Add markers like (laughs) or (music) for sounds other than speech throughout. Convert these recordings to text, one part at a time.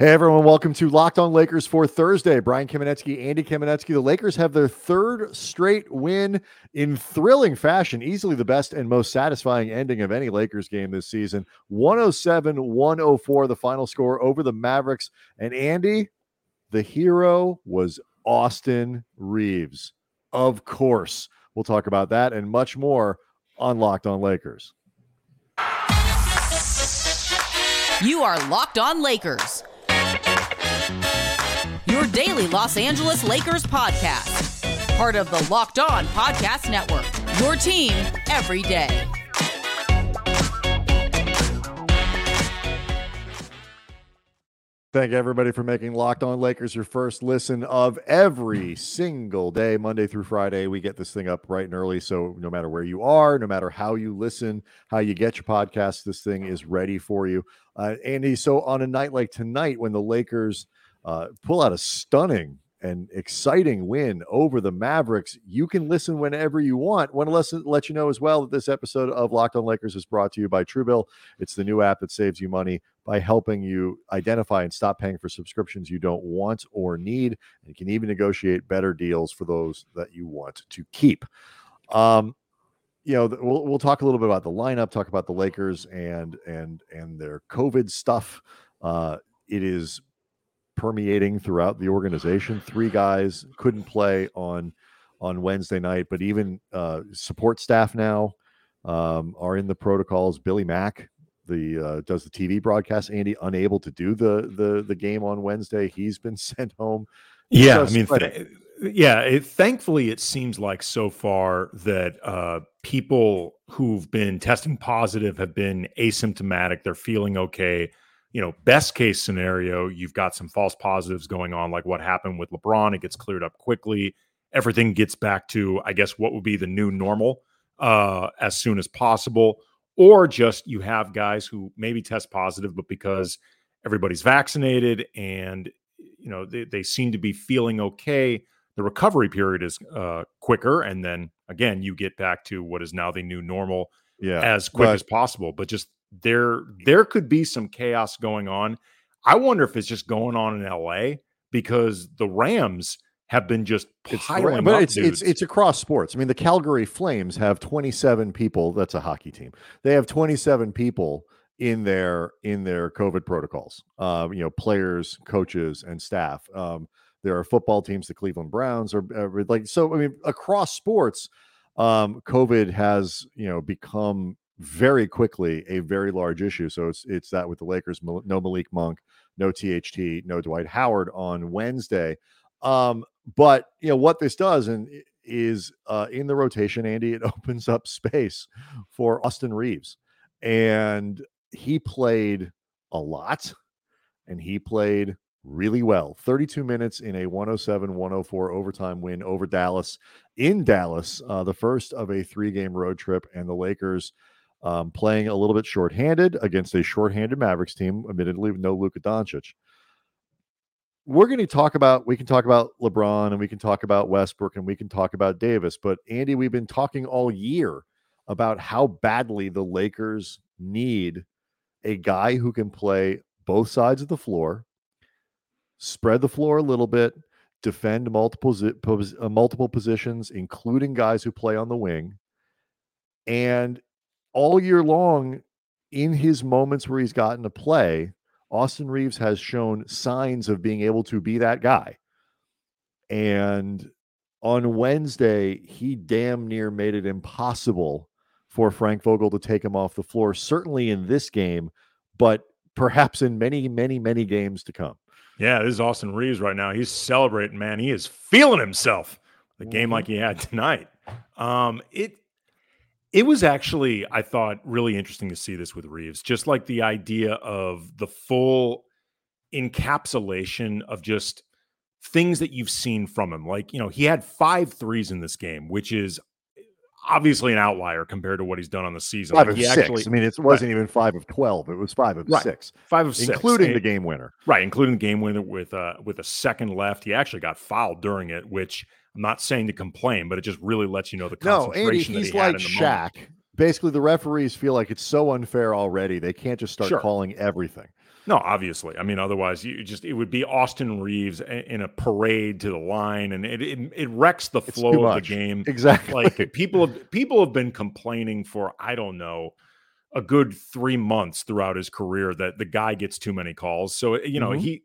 Hey everyone, welcome to Locked On Lakers for Thursday. Brian Kamenetsky, Andy Kamenetsky. The Lakers have their third straight win in thrilling fashion, easily the best and most satisfying ending of any Lakers game this season. 107-104 the final score over the Mavericks. And Andy, the hero was Austin Reaves. Of course. We'll talk about that and much more on Locked On Lakers. You are Locked On Lakers your daily Los Angeles Lakers podcast. Part of the Locked On Podcast Network. Your team every day. Thank everybody for making Locked On Lakers your first listen of every single day, Monday through Friday. We get this thing up bright and early. So no matter where you are, no matter how you listen, how you get your podcast, this thing is ready for you. Uh, Andy, so on a night like tonight, when the Lakers uh, pull out a stunning and exciting win over the Mavericks. You can listen whenever you want. Want to listen, let you know as well that this episode of Locked On Lakers is brought to you by Truebill. It's the new app that saves you money by helping you identify and stop paying for subscriptions you don't want or need. And you can even negotiate better deals for those that you want to keep. Um, you know, we'll we'll talk a little bit about the lineup, talk about the Lakers and and and their COVID stuff. Uh, it is permeating throughout the organization. Three guys couldn't play on on Wednesday night, but even uh, support staff now um, are in the protocols. Billy Mack, the uh, does the TV broadcast. Andy unable to do the the the game on Wednesday. He's been (laughs) sent home. Yeah, I mean, th- yeah. It, thankfully, it seems like so far that uh, people who've been testing positive have been asymptomatic. They're feeling okay you know, best case scenario, you've got some false positives going on, like what happened with LeBron. It gets cleared up quickly. Everything gets back to, I guess, what would be the new normal uh, as soon as possible. Or just you have guys who maybe test positive, but because everybody's vaccinated and you know they, they seem to be feeling okay, the recovery period is uh, quicker, and then again you get back to what is now the new normal yeah, as quick but, as possible. But just there there could be some chaos going on. I wonder if it's just going on in LA because the Rams have been just piling it's, but it's, it's it's across sports. I mean, the Calgary Flames have 27 people. That's a hockey team. They have 27 people in their in their COVID protocols. Um, you know, players, coaches, and staff. Um, there are football teams, the Cleveland Browns, are uh, like so. I mean, across sports, um, COVID has you know become very quickly a very large issue. So it's it's that with the Lakers, no Malik Monk, no THT, no Dwight Howard on Wednesday. Um, but you know what this does and is uh, in the rotation, Andy, it (laughs) opens up space for Austin Reaves, and he played a lot, and he played really well. 32 minutes in a 107 104 overtime win over Dallas in Dallas, uh, the first of a three game road trip, and the Lakers um, playing a little bit shorthanded against a shorthanded Mavericks team, admittedly with no Luka Doncic. We're going to talk about, we can talk about LeBron and we can talk about Westbrook and we can talk about Davis. But Andy, we've been talking all year about how badly the Lakers need a guy who can play both sides of the floor, spread the floor a little bit, defend multiple uh, multiple positions, including guys who play on the wing, and all year long, in his moments where he's gotten to play, Austin Reaves has shown signs of being able to be that guy. And on Wednesday, he damn near made it impossible for Frank Vogel to take him off the floor, certainly in this game, but perhaps in many, many, many games to come. Yeah, this is Austin Reaves right now. He's celebrating, man. He is feeling himself. The game mm-hmm. like he had tonight. Um, it it was actually, I thought, really interesting to see this with Reaves, Just like the idea of the full encapsulation of just things that you've seen from him. Like, you know, he had five threes in this game, which is obviously an outlier compared to what he's done on the season. Five like of six. Actually, I mean, it wasn't right. even five of twelve. It was five of right. six. Five of six, including and, the game winner. Right, including the game winner with uh with a second left. He actually got fouled during it, which I'm not saying to complain, but it just really lets you know the concentration no, Andy, he's he like Shaq. Moment. Basically, the referees feel like it's so unfair already. They can't just start sure. calling everything. No, obviously. I mean, otherwise, you just it would be Austin Reaves in a parade to the line, and it it, it wrecks the flow of the game. Exactly. Like people have people have been complaining for I don't know a good three months throughout his career that the guy gets too many calls. So you know mm-hmm. he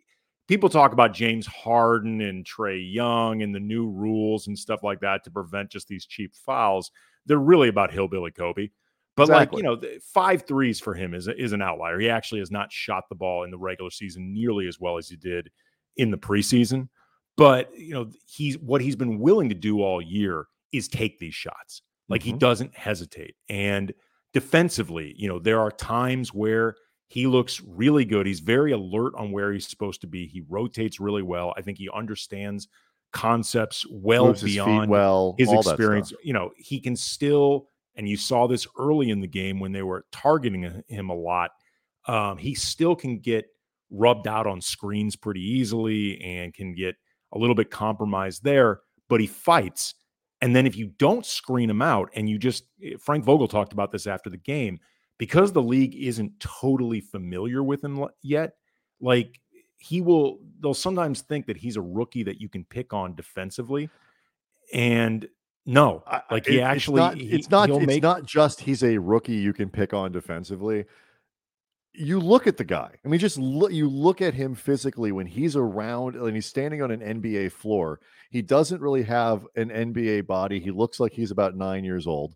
people talk about James Harden and Trae Young and the new rules and stuff like that to prevent just these cheap fouls. They're really about hillbilly Kobe. But exactly. like you know, five threes for him is is an outlier. He actually has not shot the ball in the regular season nearly as well as he did in the preseason. But you know, he's what he's been willing to do all year is take these shots. Like mm-hmm. he doesn't hesitate. And defensively, you know, there are times where he looks really good. He's very alert on where he's supposed to be. He rotates really well. I think he understands concepts well Moves beyond his, well, his experience. You know, he can still, and you saw this early in the game when they were targeting him a lot. Um, he still can get rubbed out on screens pretty easily and can get a little bit compromised there, but he fights. And then if you don't screen him out and you just, eh, Frank Vogel talked about this after the game, because the league isn't totally familiar with him yet, like he will, they'll sometimes think that he's a rookie that you can pick on defensively. And no, like he actually, it's not, he, it's, not it's not just he's a rookie you can pick on defensively. You look at the guy. I mean, just look. You look at him physically when he's around and he's standing on an NBA floor. He doesn't really have an NBA body. He looks like he's about nine years old,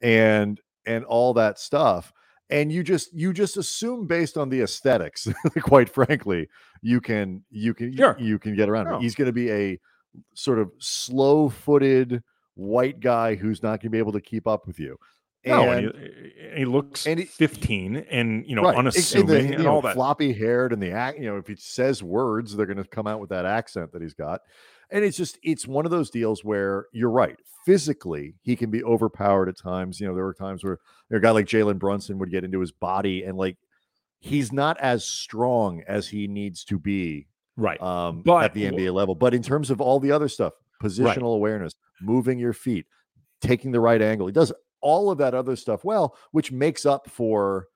and and all that stuff and you just you just assume based on the aesthetics (laughs) quite frankly you can you can sure. you, you can get around no. he's going to be a sort of slow-footed white guy who's not going to be able to keep up with you and, no, and he, he, looks and he, 15 and you know right. unassuming and, and all know, that floppy haired and the act you know if he says words they're going to come out with that accent that he's got and it's just it's one of those deals where you're right physically he can be overpowered at times you know there were times where a guy like jalen brunson would get into his body and like he's not as strong as he needs to be right um but, at the nba level but in terms of all the other stuff positional right. awareness moving your feet taking the right angle he does all of that other stuff well which makes up for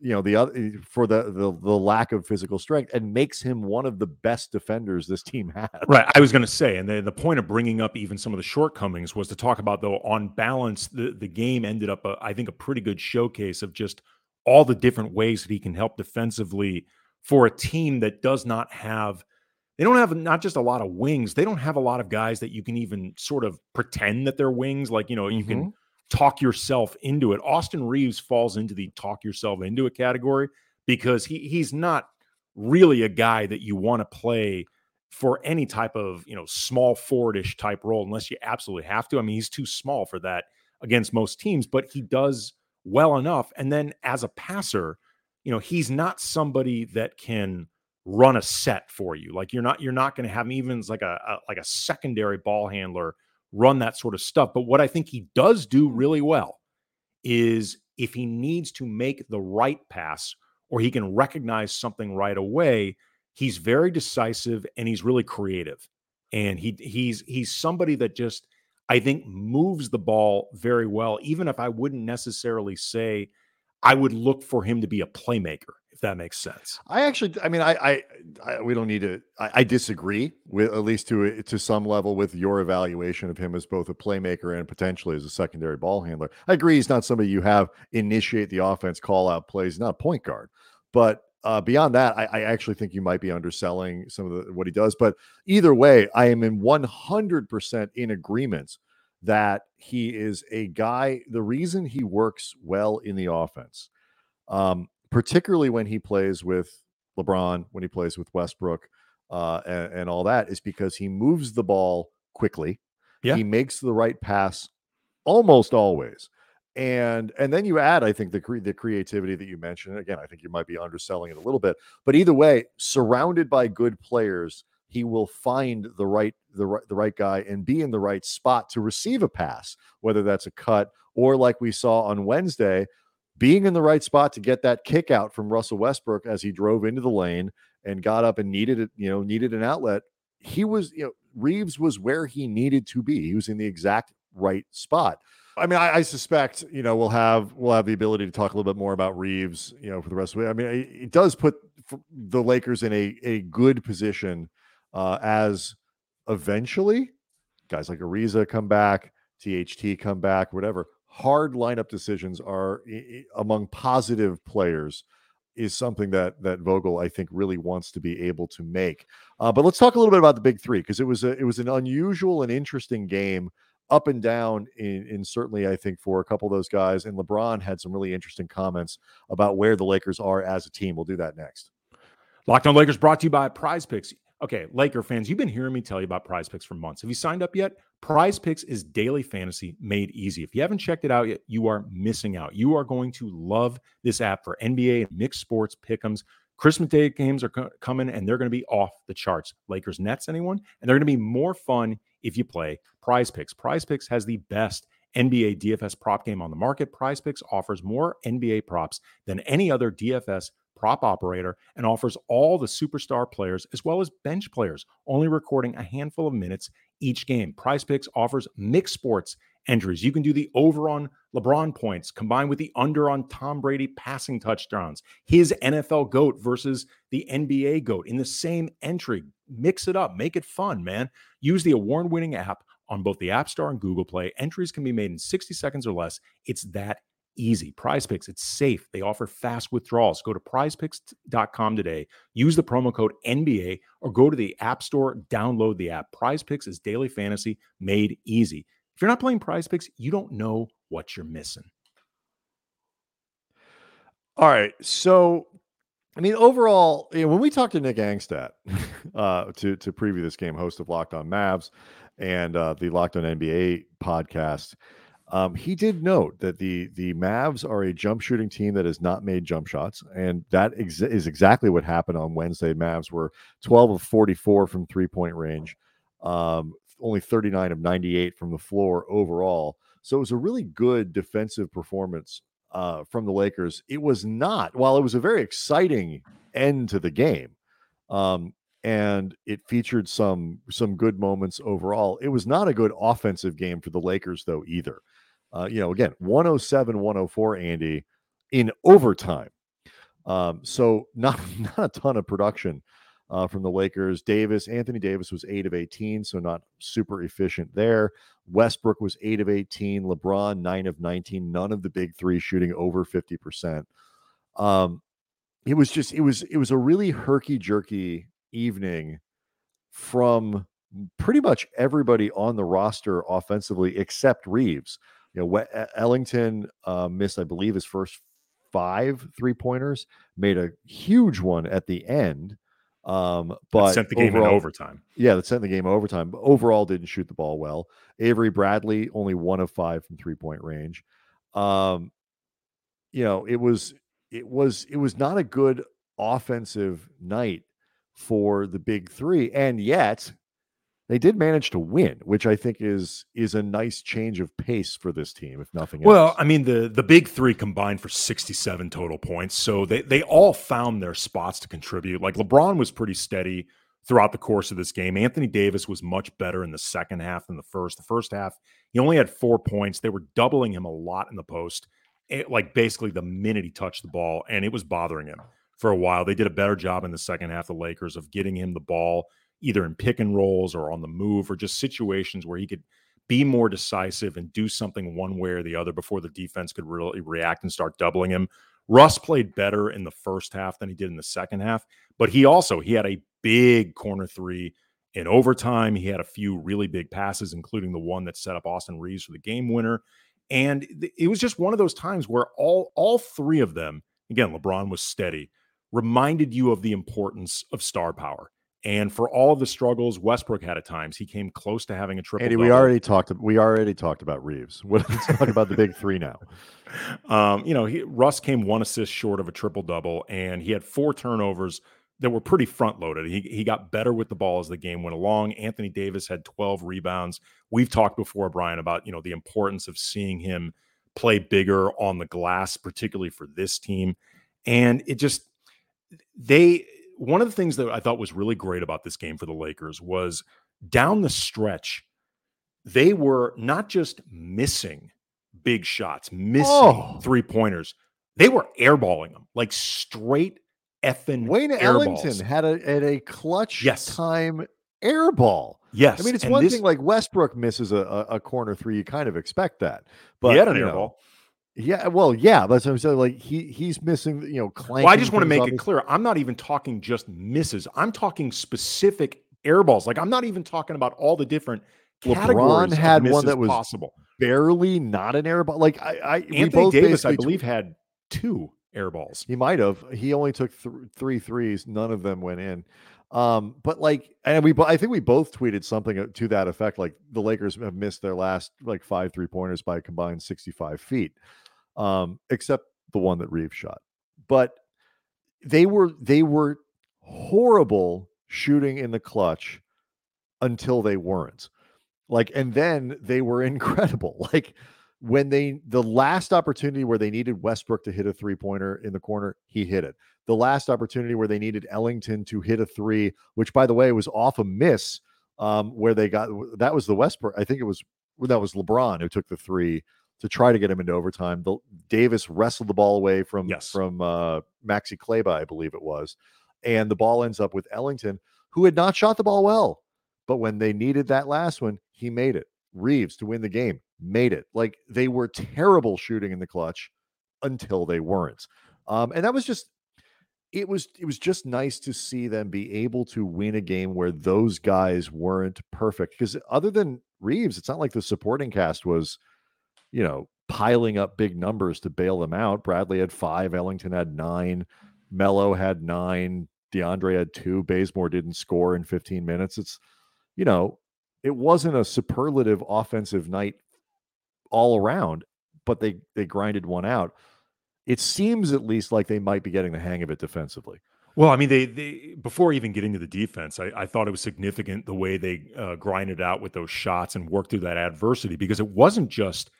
you know the other eh, for the, the the lack of physical strength and makes him one of the best defenders this team (laughs) has. Right. I was going to say, and the, the point of bringing up even some of the shortcomings was to talk about though on balance the the game ended up a, I think a pretty good showcase of just all the different ways that he can help defensively for a team that does not have they don't have not just a lot of wings they don't have a lot of guys that you can even sort of pretend that they're wings like you know you mm-hmm. can talk yourself into it. Austin Reaves falls into the talk yourself into it category because he he's not really a guy that you want to play for any type of you know small forwardish type role unless you absolutely have to. I mean, he's too small for that against most teams, but he does well enough. And then as a passer, you know, he's not somebody that can run a set for you. Like you're not you're not going to have him even like a, a like a secondary ball handler run that sort of stuff. But what I think he does do mm-hmm. really well is if he needs to make the right pass or he can recognize something right away, he's very decisive and he's really creative. And he he's he's somebody that just I think moves the ball very well, even if I wouldn't necessarily say I would look for him to be a playmaker that makes sense. I actually, I mean, I, I, I we don't need to. I, I, disagree with at least to to some level with your evaluation of him as both a playmaker and potentially as a secondary ball handler. I agree he's not somebody you have initiate the offense, call out plays, not point guard, but. Uh, beyond that, I, I actually think you might be underselling some of the, what he does. But either way, I am in 100% in agreement that he is a guy. The reason he works well in the offense um, particularly when he plays with LeBron, when he plays with Westbrook, uh, and, and, all that, is because he moves the ball quickly. Yeah. He makes the right pass almost always. And and then you add, I think, the cre- the creativity that you mentioned. Again, I think you might be underselling it a little bit, but either way, surrounded by good players, he will find the right the right the right guy and be in the right spot to receive a pass, whether that's a cut or like we saw on Wednesday, being in the right spot to get that kick out from Russell Westbrook as he drove into the lane and got up and needed it, you know, needed an outlet. He was, you know, Reaves was where he needed to be. He was in the exact right spot. I mean, I, I, suspect you know we'll have we'll have the ability to talk a little bit more about Reaves, you know, for the rest of it. I mean, it does put the Lakers in a a good position uh, as eventually guys like Ariza come back, THT come back, whatever. Hard lineup decisions are among positive players is something that that Vogel I think really wants to be able to make. Uh, but let's talk a little bit about the big three because it was a it was an unusual and interesting game up and down in, in certainly I think for a couple of those guys. And LeBron had some really interesting comments about where the Lakers are as a team. We'll do that next. Locked on Lakers brought to you by Prize Picks. Okay, Laker fans, you've been hearing me tell you about Prize Picks for months. Have you signed up yet? Prize Picks is daily fantasy made easy. If you haven't checked it out yet, you are missing out. You are going to love this app for NBA and mixed sports pick'ems. Christmas Day games are co- coming and they're going to be off the charts. Lakers Nets, anyone? And they're going to be more fun if you play Prize Picks. Prize Picks has the best NBA DFS prop game on the market. Prize Picks offers more NBA props than any other DFS prop operator and offers all the superstar players as well as bench players, only recording a handful of minutes each game. Prize Picks offers mixed sports entries. You can do the over on LeBron points combined with the under on Tom Brady passing touchdowns, his NFL GOAT versus the NBA GOAT in the same entry. Mix it up, make it fun, man. Use the award winning app on both the App Store and Google Play. Entries can be made in 60 seconds or less. It's that easy. Prize Picks, it's safe. They offer fast withdrawals. Go to prizepicks.com today. Use the promo code NBA or go to the App Store, download the app. Prize Picks is daily fantasy made easy. If you're not playing Prize Picks, you don't know what you're missing. All right. So, I mean, overall, you know, when we talked to Nick Angstadt (laughs) uh, to to preview this game, host of Locked On Mavs and uh, the Locked On NBA podcast, um, he did note that the the Mavs are a jump shooting team that has not made jump shots, and that ex- is exactly what happened on Wednesday. Mavs were 12 of 44 from three point range, um, only 39 of 98 from the floor overall. So it was a really good defensive performance uh, from the Lakers. It was not, while it was a very exciting end to the game, um, and it featured some some good moments overall. It was not a good offensive game for the Lakers though either. Uh, you know, again, 107, 104, Andy, in overtime. Um, so (laughs) not not a ton of production uh, from the Lakers. Davis, Anthony Davis was eight of 18, so not super efficient there. Westbrook was eight of 18. LeBron nine of 19. None of the big three shooting over 50 percent. Um, it was just it was it was a really herky jerky evening from pretty much everybody on the roster offensively except Reaves you know, Ellington uh, missed, I believe, his first five three pointers, made a huge one at the end. Um, but that sent the game overall, in overtime. Yeah, that sent the game overtime. But overall, didn't shoot the ball well. Avery Bradley only one of five from three point range. Um, you know, it was it was it was not a good offensive night for the big three, and yet they did manage to win, which I think is is a nice change of pace for this team, if nothing well, else. Well, I mean, the the big three combined for 67 total points. So they they all found their spots to contribute. Like LeBron was pretty steady throughout the course of this game. Anthony Davis was much better in the second half than the first. The first half, he only had four points. They were doubling him a lot in the post, it, like basically the minute he touched the ball, and it was bothering him for a while. They did a better job in the second half, the Lakers, of getting him the ball either in pick and rolls or on the move or just situations where he could be more decisive and do something one way or the other before the defense could really react and start doubling him. Russ played better in the first half than he did in the second half, but he also he had a big corner three in overtime. He had a few really big passes, including the one that set up Austin Reaves for the game winner. And it was just one of those times where all all three of them, again, LeBron was steady, reminded you of the importance of star power. And for all of the struggles Westbrook had at times, he came close to having a triple. Andy, we already talked. We already talked about Reaves. Let's talk about the big three now. (laughs) Um, you know, he, Russ came one assist short of a triple double, and he had four turnovers that were pretty front loaded. He he got better with the ball as the game went along. Anthony Davis had 12 rebounds. We've talked before, Brian, about you know the importance of seeing him play bigger on the glass, particularly for this team. And it just they one of the things that I thought was really great about this game for the Lakers was down the stretch, they were not just missing big shots, missing oh. three pointers, they were airballing them like straight effing Wayne Ellington had a at a clutch Yes. time airball. Yes, I mean, it's and one this- thing like Westbrook misses a, a, corner three. You kind of expect that, but he had an you air know, ball. Yeah, well, yeah, that's what I'm saying like he he's missing. You know. Well, I just want to make it his- clear. I'm not even talking just misses. I'm talking specific air balls. Like I'm not even talking about all the different LeBron had one that was possible. barely not an air ball. Like I, I we Anthony both Davis, I believe, had two air balls. He might have. He only took th- three threes. None of them went in. Um, but like, and we, I think we both tweeted something uh, to that effect. Like the Lakers have missed their last like five three pointers by a combined sixty five feet, um, except the one that Reaves shot. But they were they were horrible shooting in the clutch until they weren't. Like, and then they were (laughs) incredible. Like when they the last opportunity where they needed Westbrook to hit a three pointer in the corner, he hit it. The last opportunity where they needed Ellington to hit a three, which by the way was off a miss, um, where they got that was the Westbrook. I think it was that was LeBron who took the three to try to get him into overtime. The, Davis wrestled the ball away from Yes. from uh, Maxi Kleber, I believe it was, and the ball ends up with Ellington, who had not shot the ball well, but when they needed that last one, he made it. Reaves to win the game made it. Like they were terrible shooting in the clutch until they weren't. Um, and that was just it was it was just nice to see them be able to win a game where those guys weren't perfect. Because other than Reaves, it's not like the supporting cast was, you know, piling up big numbers to bail them out. Bradley had five, Ellington had nine, Melo had nine, DeAndre had two, Bazemore didn't score in 15 minutes. It's you know, it wasn't a superlative offensive night all around, but they they grinded one out. It seems at least like they might be getting the hang of it defensively. Well, I mean, they they before even getting to the defense, I, I thought it was significant the way they uh, grinded out with those shots and worked through that adversity because it wasn't just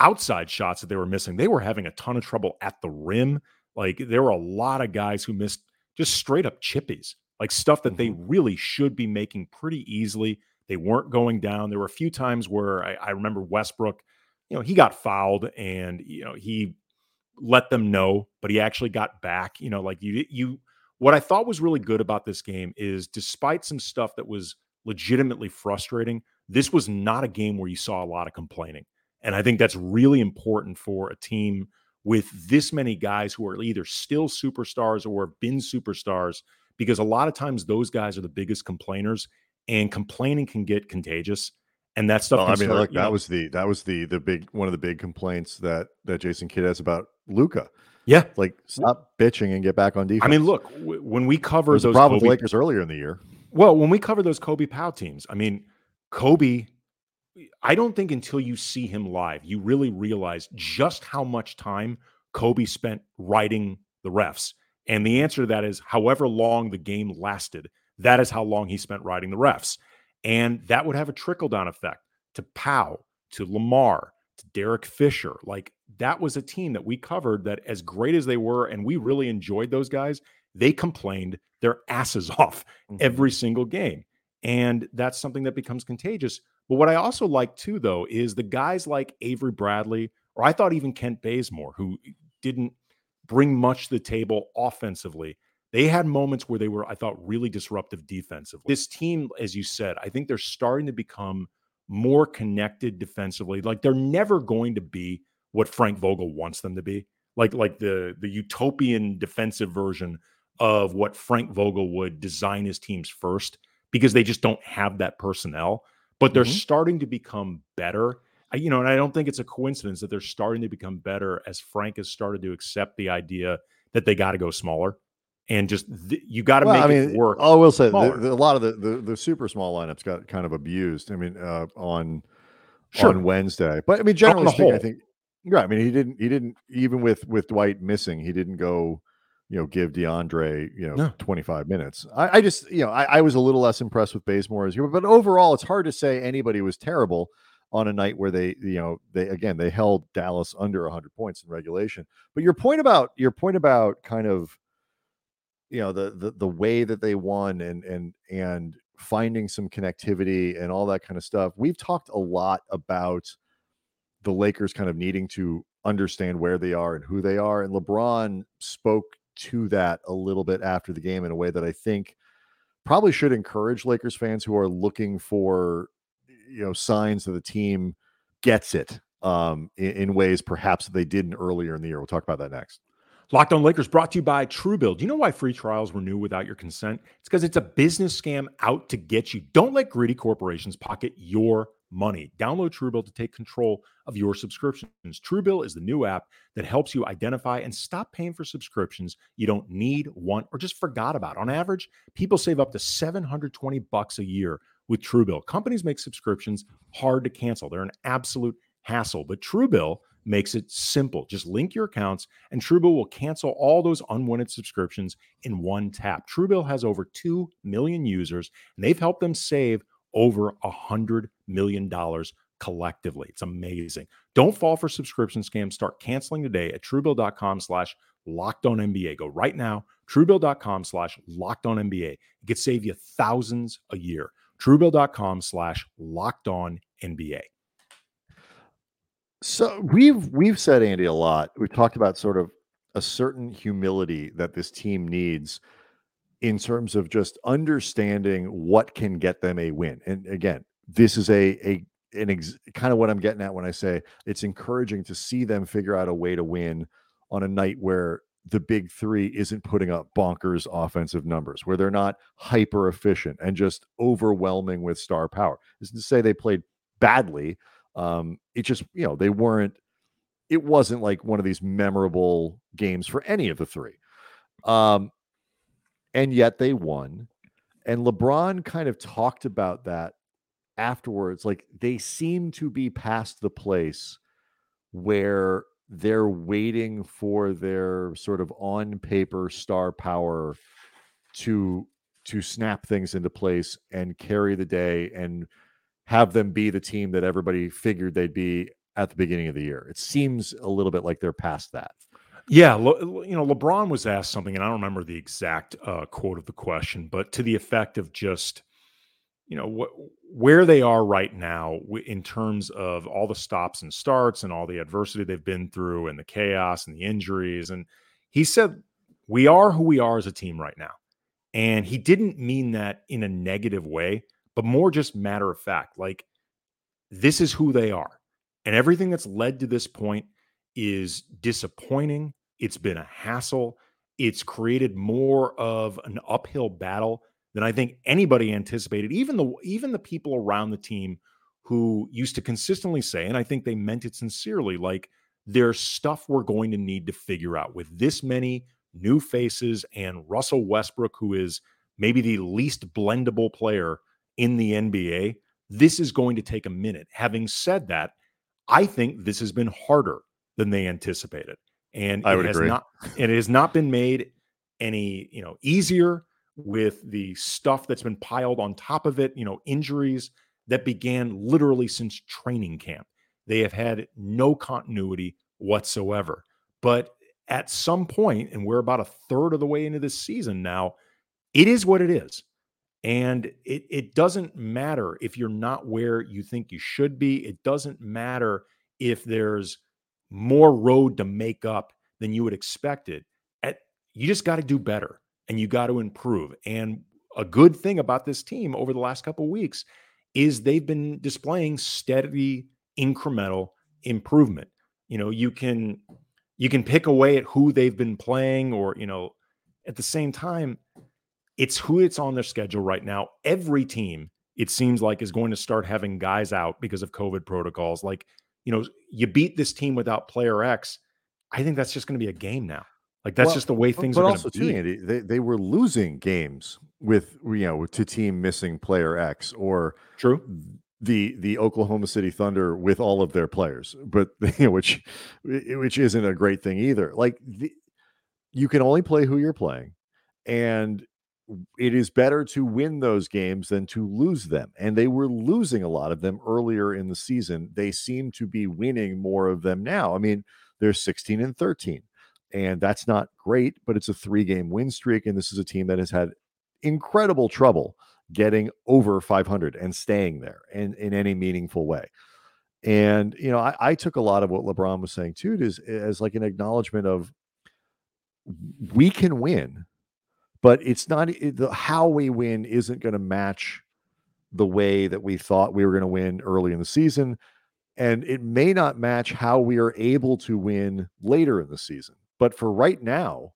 outside shots that they were missing; they were having a ton of trouble at the rim. Like there were a lot of guys who missed just straight up chippies, like stuff that they mm-hmm. really should be making pretty easily. They weren't going down. There were a few times where I, I remember Westbrook, you know, he got fouled and you know he let them know, but he actually got back. You know, like you you what I thought was really good about this game is despite some stuff that was legitimately frustrating, this was not a game where you saw a lot of complaining. And I think that's really important for a team with this many guys who are either still superstars or have been superstars, because a lot of times those guys are the biggest complainers and complaining can get contagious. And that stuff. Well, I mean, start, look, that know- was the that was the the big one of the big complaints that that Jason Kidd has about Luka. yeah. Like, stop bitching and get back on defense. I mean, look, w- when we cover the those problem Kobe- Lakers earlier in the year. Well, when we cover those Kobe Pau teams, I mean, Kobe, I don't think until you see him live, you really realize just how much time Kobe spent writing the refs. And the answer to that is however long the game lasted, that is how long he spent riding the refs. And that would have a trickle down effect to Pau, to Lamar, to Derek Fisher. Like that was a team that we covered that, as great as they were, and we really enjoyed those guys, they complained their asses (laughs) off mm-hmm. every single game. And that's something that becomes contagious. But what I also like too, though, is the guys like Avery Bradley, or I thought even Kent Bazemore, who didn't bring much to the table offensively. They had moments where they were, I thought, really disruptive defensively. This team, as you said, I think they're starting to become more connected defensively. Like they're never going to be what Frank Vogel wants them to be. Like like the the utopian defensive version of what Frank Vogel would design his teams first because they just don't have that personnel. But they're Mhm. starting to become better. You know, and I don't think it's a coincidence that they're starting to become better as Frank has started to accept the idea that they got to go smaller and just th- you got to Well, make I mean, it work. I will say the, the- a lot of the, the the super small lineups got kind of abused. I mean, uh, on Sure. on Wednesday, but I mean, generally speaking, I think yeah. I mean, he didn't he didn't even with with Dwight missing, he didn't go, you know, give DeAndre you know No. twenty five minutes. I, I just you know I, I was a little less impressed with Bazemore as you, but overall, it's hard to say anybody was terrible on a night where they you know they again they held Dallas under 100 points in regulation. But your point about your point about kind of you know the the the way that they won and and and finding some connectivity and all that kind of stuff. We've talked a lot about the Lakers kind of needing to understand where they are and who they are and LeBron spoke to that a little bit after the game in a way that I think probably should encourage Lakers fans who are looking for you know signs that the team gets it um, in, in ways perhaps they didn't earlier in the year. We'll talk about that next. Locked on Lakers brought to you by Truebill. Do you know why free trials renew without your consent? It's because it's a business scam out to get you. Don't let greedy corporations pocket your money. Download Truebill to take control of your subscriptions. Truebill is the new app that helps you identify and stop paying for subscriptions you don't need, want, or just forgot about. On average, people save up to 720 bucks a year with Truebill. Companies make subscriptions hard to cancel. They're an absolute hassle, but Truebill makes it simple. Just link your accounts, and Truebill will cancel all those unwanted subscriptions in one tap. Truebill has over 2 million users, and they've helped them save over a $100 million dollars collectively. It's amazing. Don't fall for subscription scams. Start canceling today at truebill.com slash locked on NBA. Go right now, truebill.com slash locked on NBA. It could save you thousands a year. Truebill.com slash locked on NBA. So we've we've said Andy a lot. We've talked about sort of a certain humility that this team needs in terms of just understanding what can get them a win. And again, this is a a an ex, kind of what I'm getting at when I say it's encouraging to see them figure out a way to win on a night where the big three isn't putting up bonkers offensive numbers, where they're not hyper efficient and just overwhelming with star power. Isn't to say they played badly, um, it just, you know, they weren't, it wasn't like one of these memorable games for any of the three. Um, and yet they won. And LeBron kind of talked about that afterwards. Like they seem to be past the place where they're waiting for their sort of on paper star power to to snap things into place and carry the day and have them be the team that everybody figured they'd be at the beginning of the year. It seems a little bit like they're past that. Yeah, you know, LeBron was asked something, and I don't remember the exact uh, quote of the question, but to the effect of just, you know, wh- where they are right now in terms of all the stops and starts and all the adversity they've been through and the chaos and the injuries. And he said, We are who we are as a team right now. And he didn't mean that in a negative way but more just matter of fact. Like, this is who they are. And everything that's led to this point is disappointing. It's been a hassle. It's created more of an uphill battle than I think anybody anticipated. Even the even the people around the team who used to consistently say, and I think they meant it sincerely, like there's stuff we're going to need to figure out with this many new faces and Russell Westbrook, who is maybe the least blendable player in the NBA, this is going to take a minute. Having said that, I think this has been harder than they anticipated. And I it would has agree. not it has not been made any, you know, easier with the stuff that's been piled on top of it, you know, injuries that began literally since training camp. They have had no continuity whatsoever. But at some point, and we're about a third of the way into this season now, it is what it is. And it, it doesn't matter if you're not where you think you should be. It doesn't matter if there's more road to make up than you would expect it. At, you just got to do better and you got to improve. And a good thing about this team over the last couple weeks is they've been displaying steady incremental improvement. You know, you can you can pick away at who they've been playing or, you know, at the same time, it's who it's on their schedule right now. Every team, it seems like, is going to start having guys out because of COVID protocols. Like, you know, you beat this team without player X. I think that's just going to be a game now. Like that's Well, just the way things but are also going to too. Andy, they, they were losing games with you know to team missing player X or True. the the Oklahoma City Thunder with all of their players, but (laughs) you know, which which isn't a great thing either. Like the, you can only play who you're playing, and it is better to win those games than to lose them. And they were losing a lot of them earlier in the season. They seem to be winning more of them now. I mean, they're 16 and 13, and that's not great, but it's a three game win streak. And this is a team that has had incredible trouble getting over 500 and staying there in, in any meaningful way. And, you know, I, I took a lot of what LeBron was saying too as, as like an acknowledgement of we can win, but it's not the how we win isn't going to match the way that we thought we were going to win early in the season. And it may not match how we are able to win later in the season. But for right now,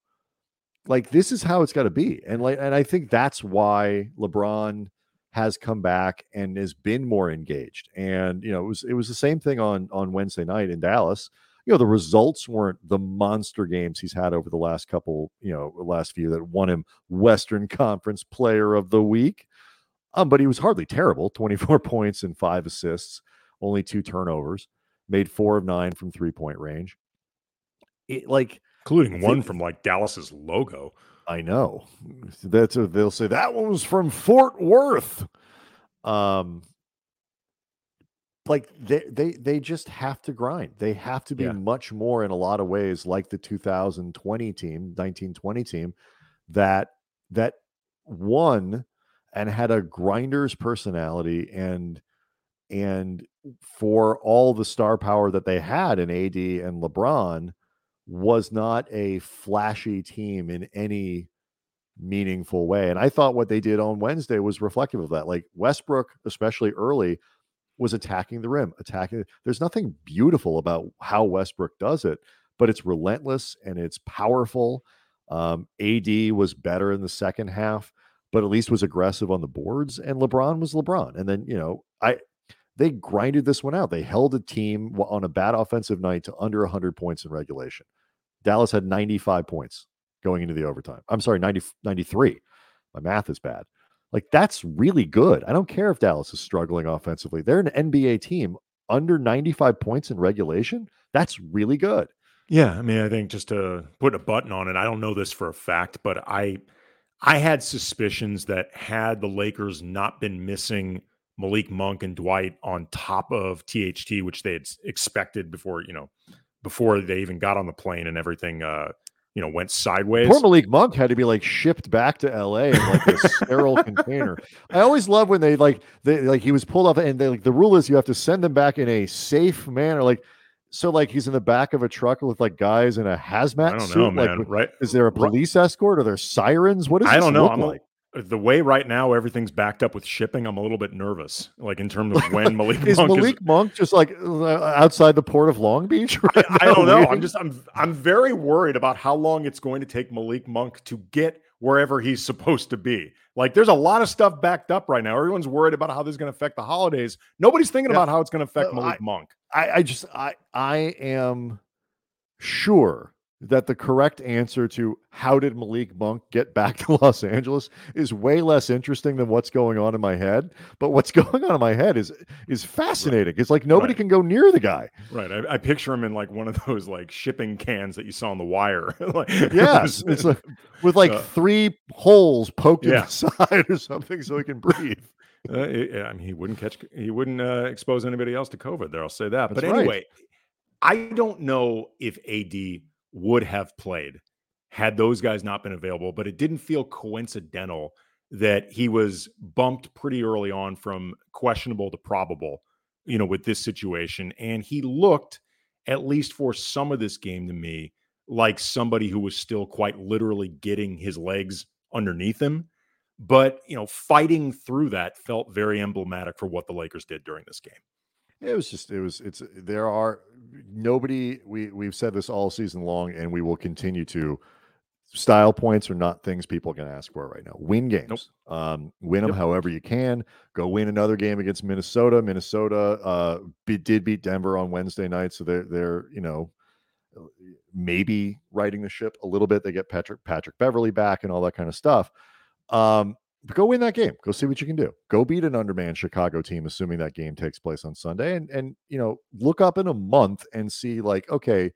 like this is how it's got to be. And like and I think that's why LeBron has come back and has been more engaged. And you know, it was it was the same thing on on Wednesday night in Dallas. You know, the results weren't the monster games he's had over the last couple, you know, last few that won him Western (laughs) Conference Player of the Week. Um, but he was hardly terrible 24 (laughs) points and five assists, only two turnovers, made four of nine from three point range. It, like, including one from like Dallas's logo. I know. That's a, they'll say that one was from Fort Worth. Um, like they they they just have to grind. They have to be yeah. much more in a lot of ways like the 2020 team, 1920 team that that won and had a grinder's personality and and for all the star power that they had in AD and LeBron was not a flashy team in any meaningful way. And I thought what they did on Wednesday was reflective of that. Like Westbrook, especially early, was attacking the rim, attacking. There's nothing beautiful about how Westbrook does it, but it's relentless and it's powerful. Um, AD was better in the second half but at least was aggressive on the boards. And LeBron was LeBron. And then, you know, I they grinded this one out. They held a team on a bad offensive night to under 100 points in regulation. Dallas had 95 points going into the overtime. I'm sorry, 90, 93. My math is bad. Like that's really good. I don't care if Dallas is struggling offensively. They're an NBA team under 95 points in regulation. That's really good. Yeah, I mean, I think just to put a button on it, I don't know this for a fact, but I I had suspicions that had the Lakers not been missing Malik Monk and Dwight on top of THT, which they had expected before, you know, before they even got on the plane and everything, uh, you know, went sideways. Poor Malik Monk had to be like shipped back to LA in like a (laughs) sterile container. I always love when they like they like he was pulled off and they like the rule is you have to send them back in a safe manner. Like so like he's in the back of a truck with like guys in a hazmat I don't suit. know, man. Like, right? Is there a police escort? Are there sirens? What does I don't know. I'm like? The way right now everything's backed up with shipping, I'm a little bit nervous. Like in terms of (laughs) when Malik is Monk Malik is, Monk just like uh, outside the port of Long Beach? (laughs) Right I, I don't know. I'm just I'm I'm very worried about how long it's going to take Malik Monk to get wherever he's supposed to be. Like there's a lot of stuff backed up right now. Everyone's worried about how this is going to affect the holidays. Nobody's thinking yeah. about how it's going to affect Malik I, Monk. I, I just I I am sure that the correct answer to how did Malik Monk get back (laughs) to Los Angeles is way less interesting than what's going on in my head. But what's (laughs) going on in my head is is fascinating. Right. It's like nobody right. can go near the guy. Right. I, I, picture him in like one of those like shipping cans that you saw on the wire. (laughs) like, yes, it's like with like uh, three holes poked yeah. in the side or something so he can breathe. Uh, I mean, he wouldn't catch, he wouldn't uh, expose anybody else to COVID. There, I'll say that. That's but anyway, right. I don't know if AD would have played had those guys not been available, but it didn't feel coincidental that he was bumped pretty early on from questionable to probable, you know, with this situation. And he looked, at least for some of this game to me, like somebody who was still quite literally getting his legs underneath him. But, you know, fighting through that felt very emblematic for what the Lakers did during this game. It was just, it was, it's, there are nobody, we, we've said this all season long and we will continue to. Style points are not things people can ask for right now. Win games, nope. um, win them yep. however you can. Go win another game against Minnesota. Minnesota uh, be, did beat Denver on Wednesday night, so they're they're you know maybe riding the ship a little bit. They get Patrick Patrick Beverley back and all that kind of stuff. Um, go win that game. Go see what you can do. Go beat an undermanned Chicago team, assuming that game takes place on Sunday. And and you know, look up in a month and see like, okay,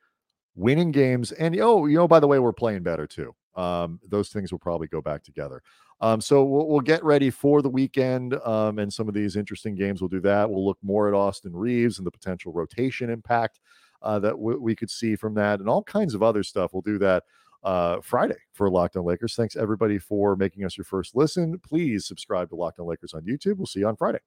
winning games, and oh, you know, by the way, we're playing better too. Um, those things will probably go back together. Um, so we'll, we'll get ready for the weekend um, and some of these interesting games. We'll do that. We'll look more at Austin Reaves and the potential rotation impact uh, that w- we could see from that, and all kinds of other stuff. We'll do that uh, Friday for Locked On Lakers. Thanks everybody for making us your first listen. Please subscribe to Locked On Lakers on YouTube. We'll see you on Friday.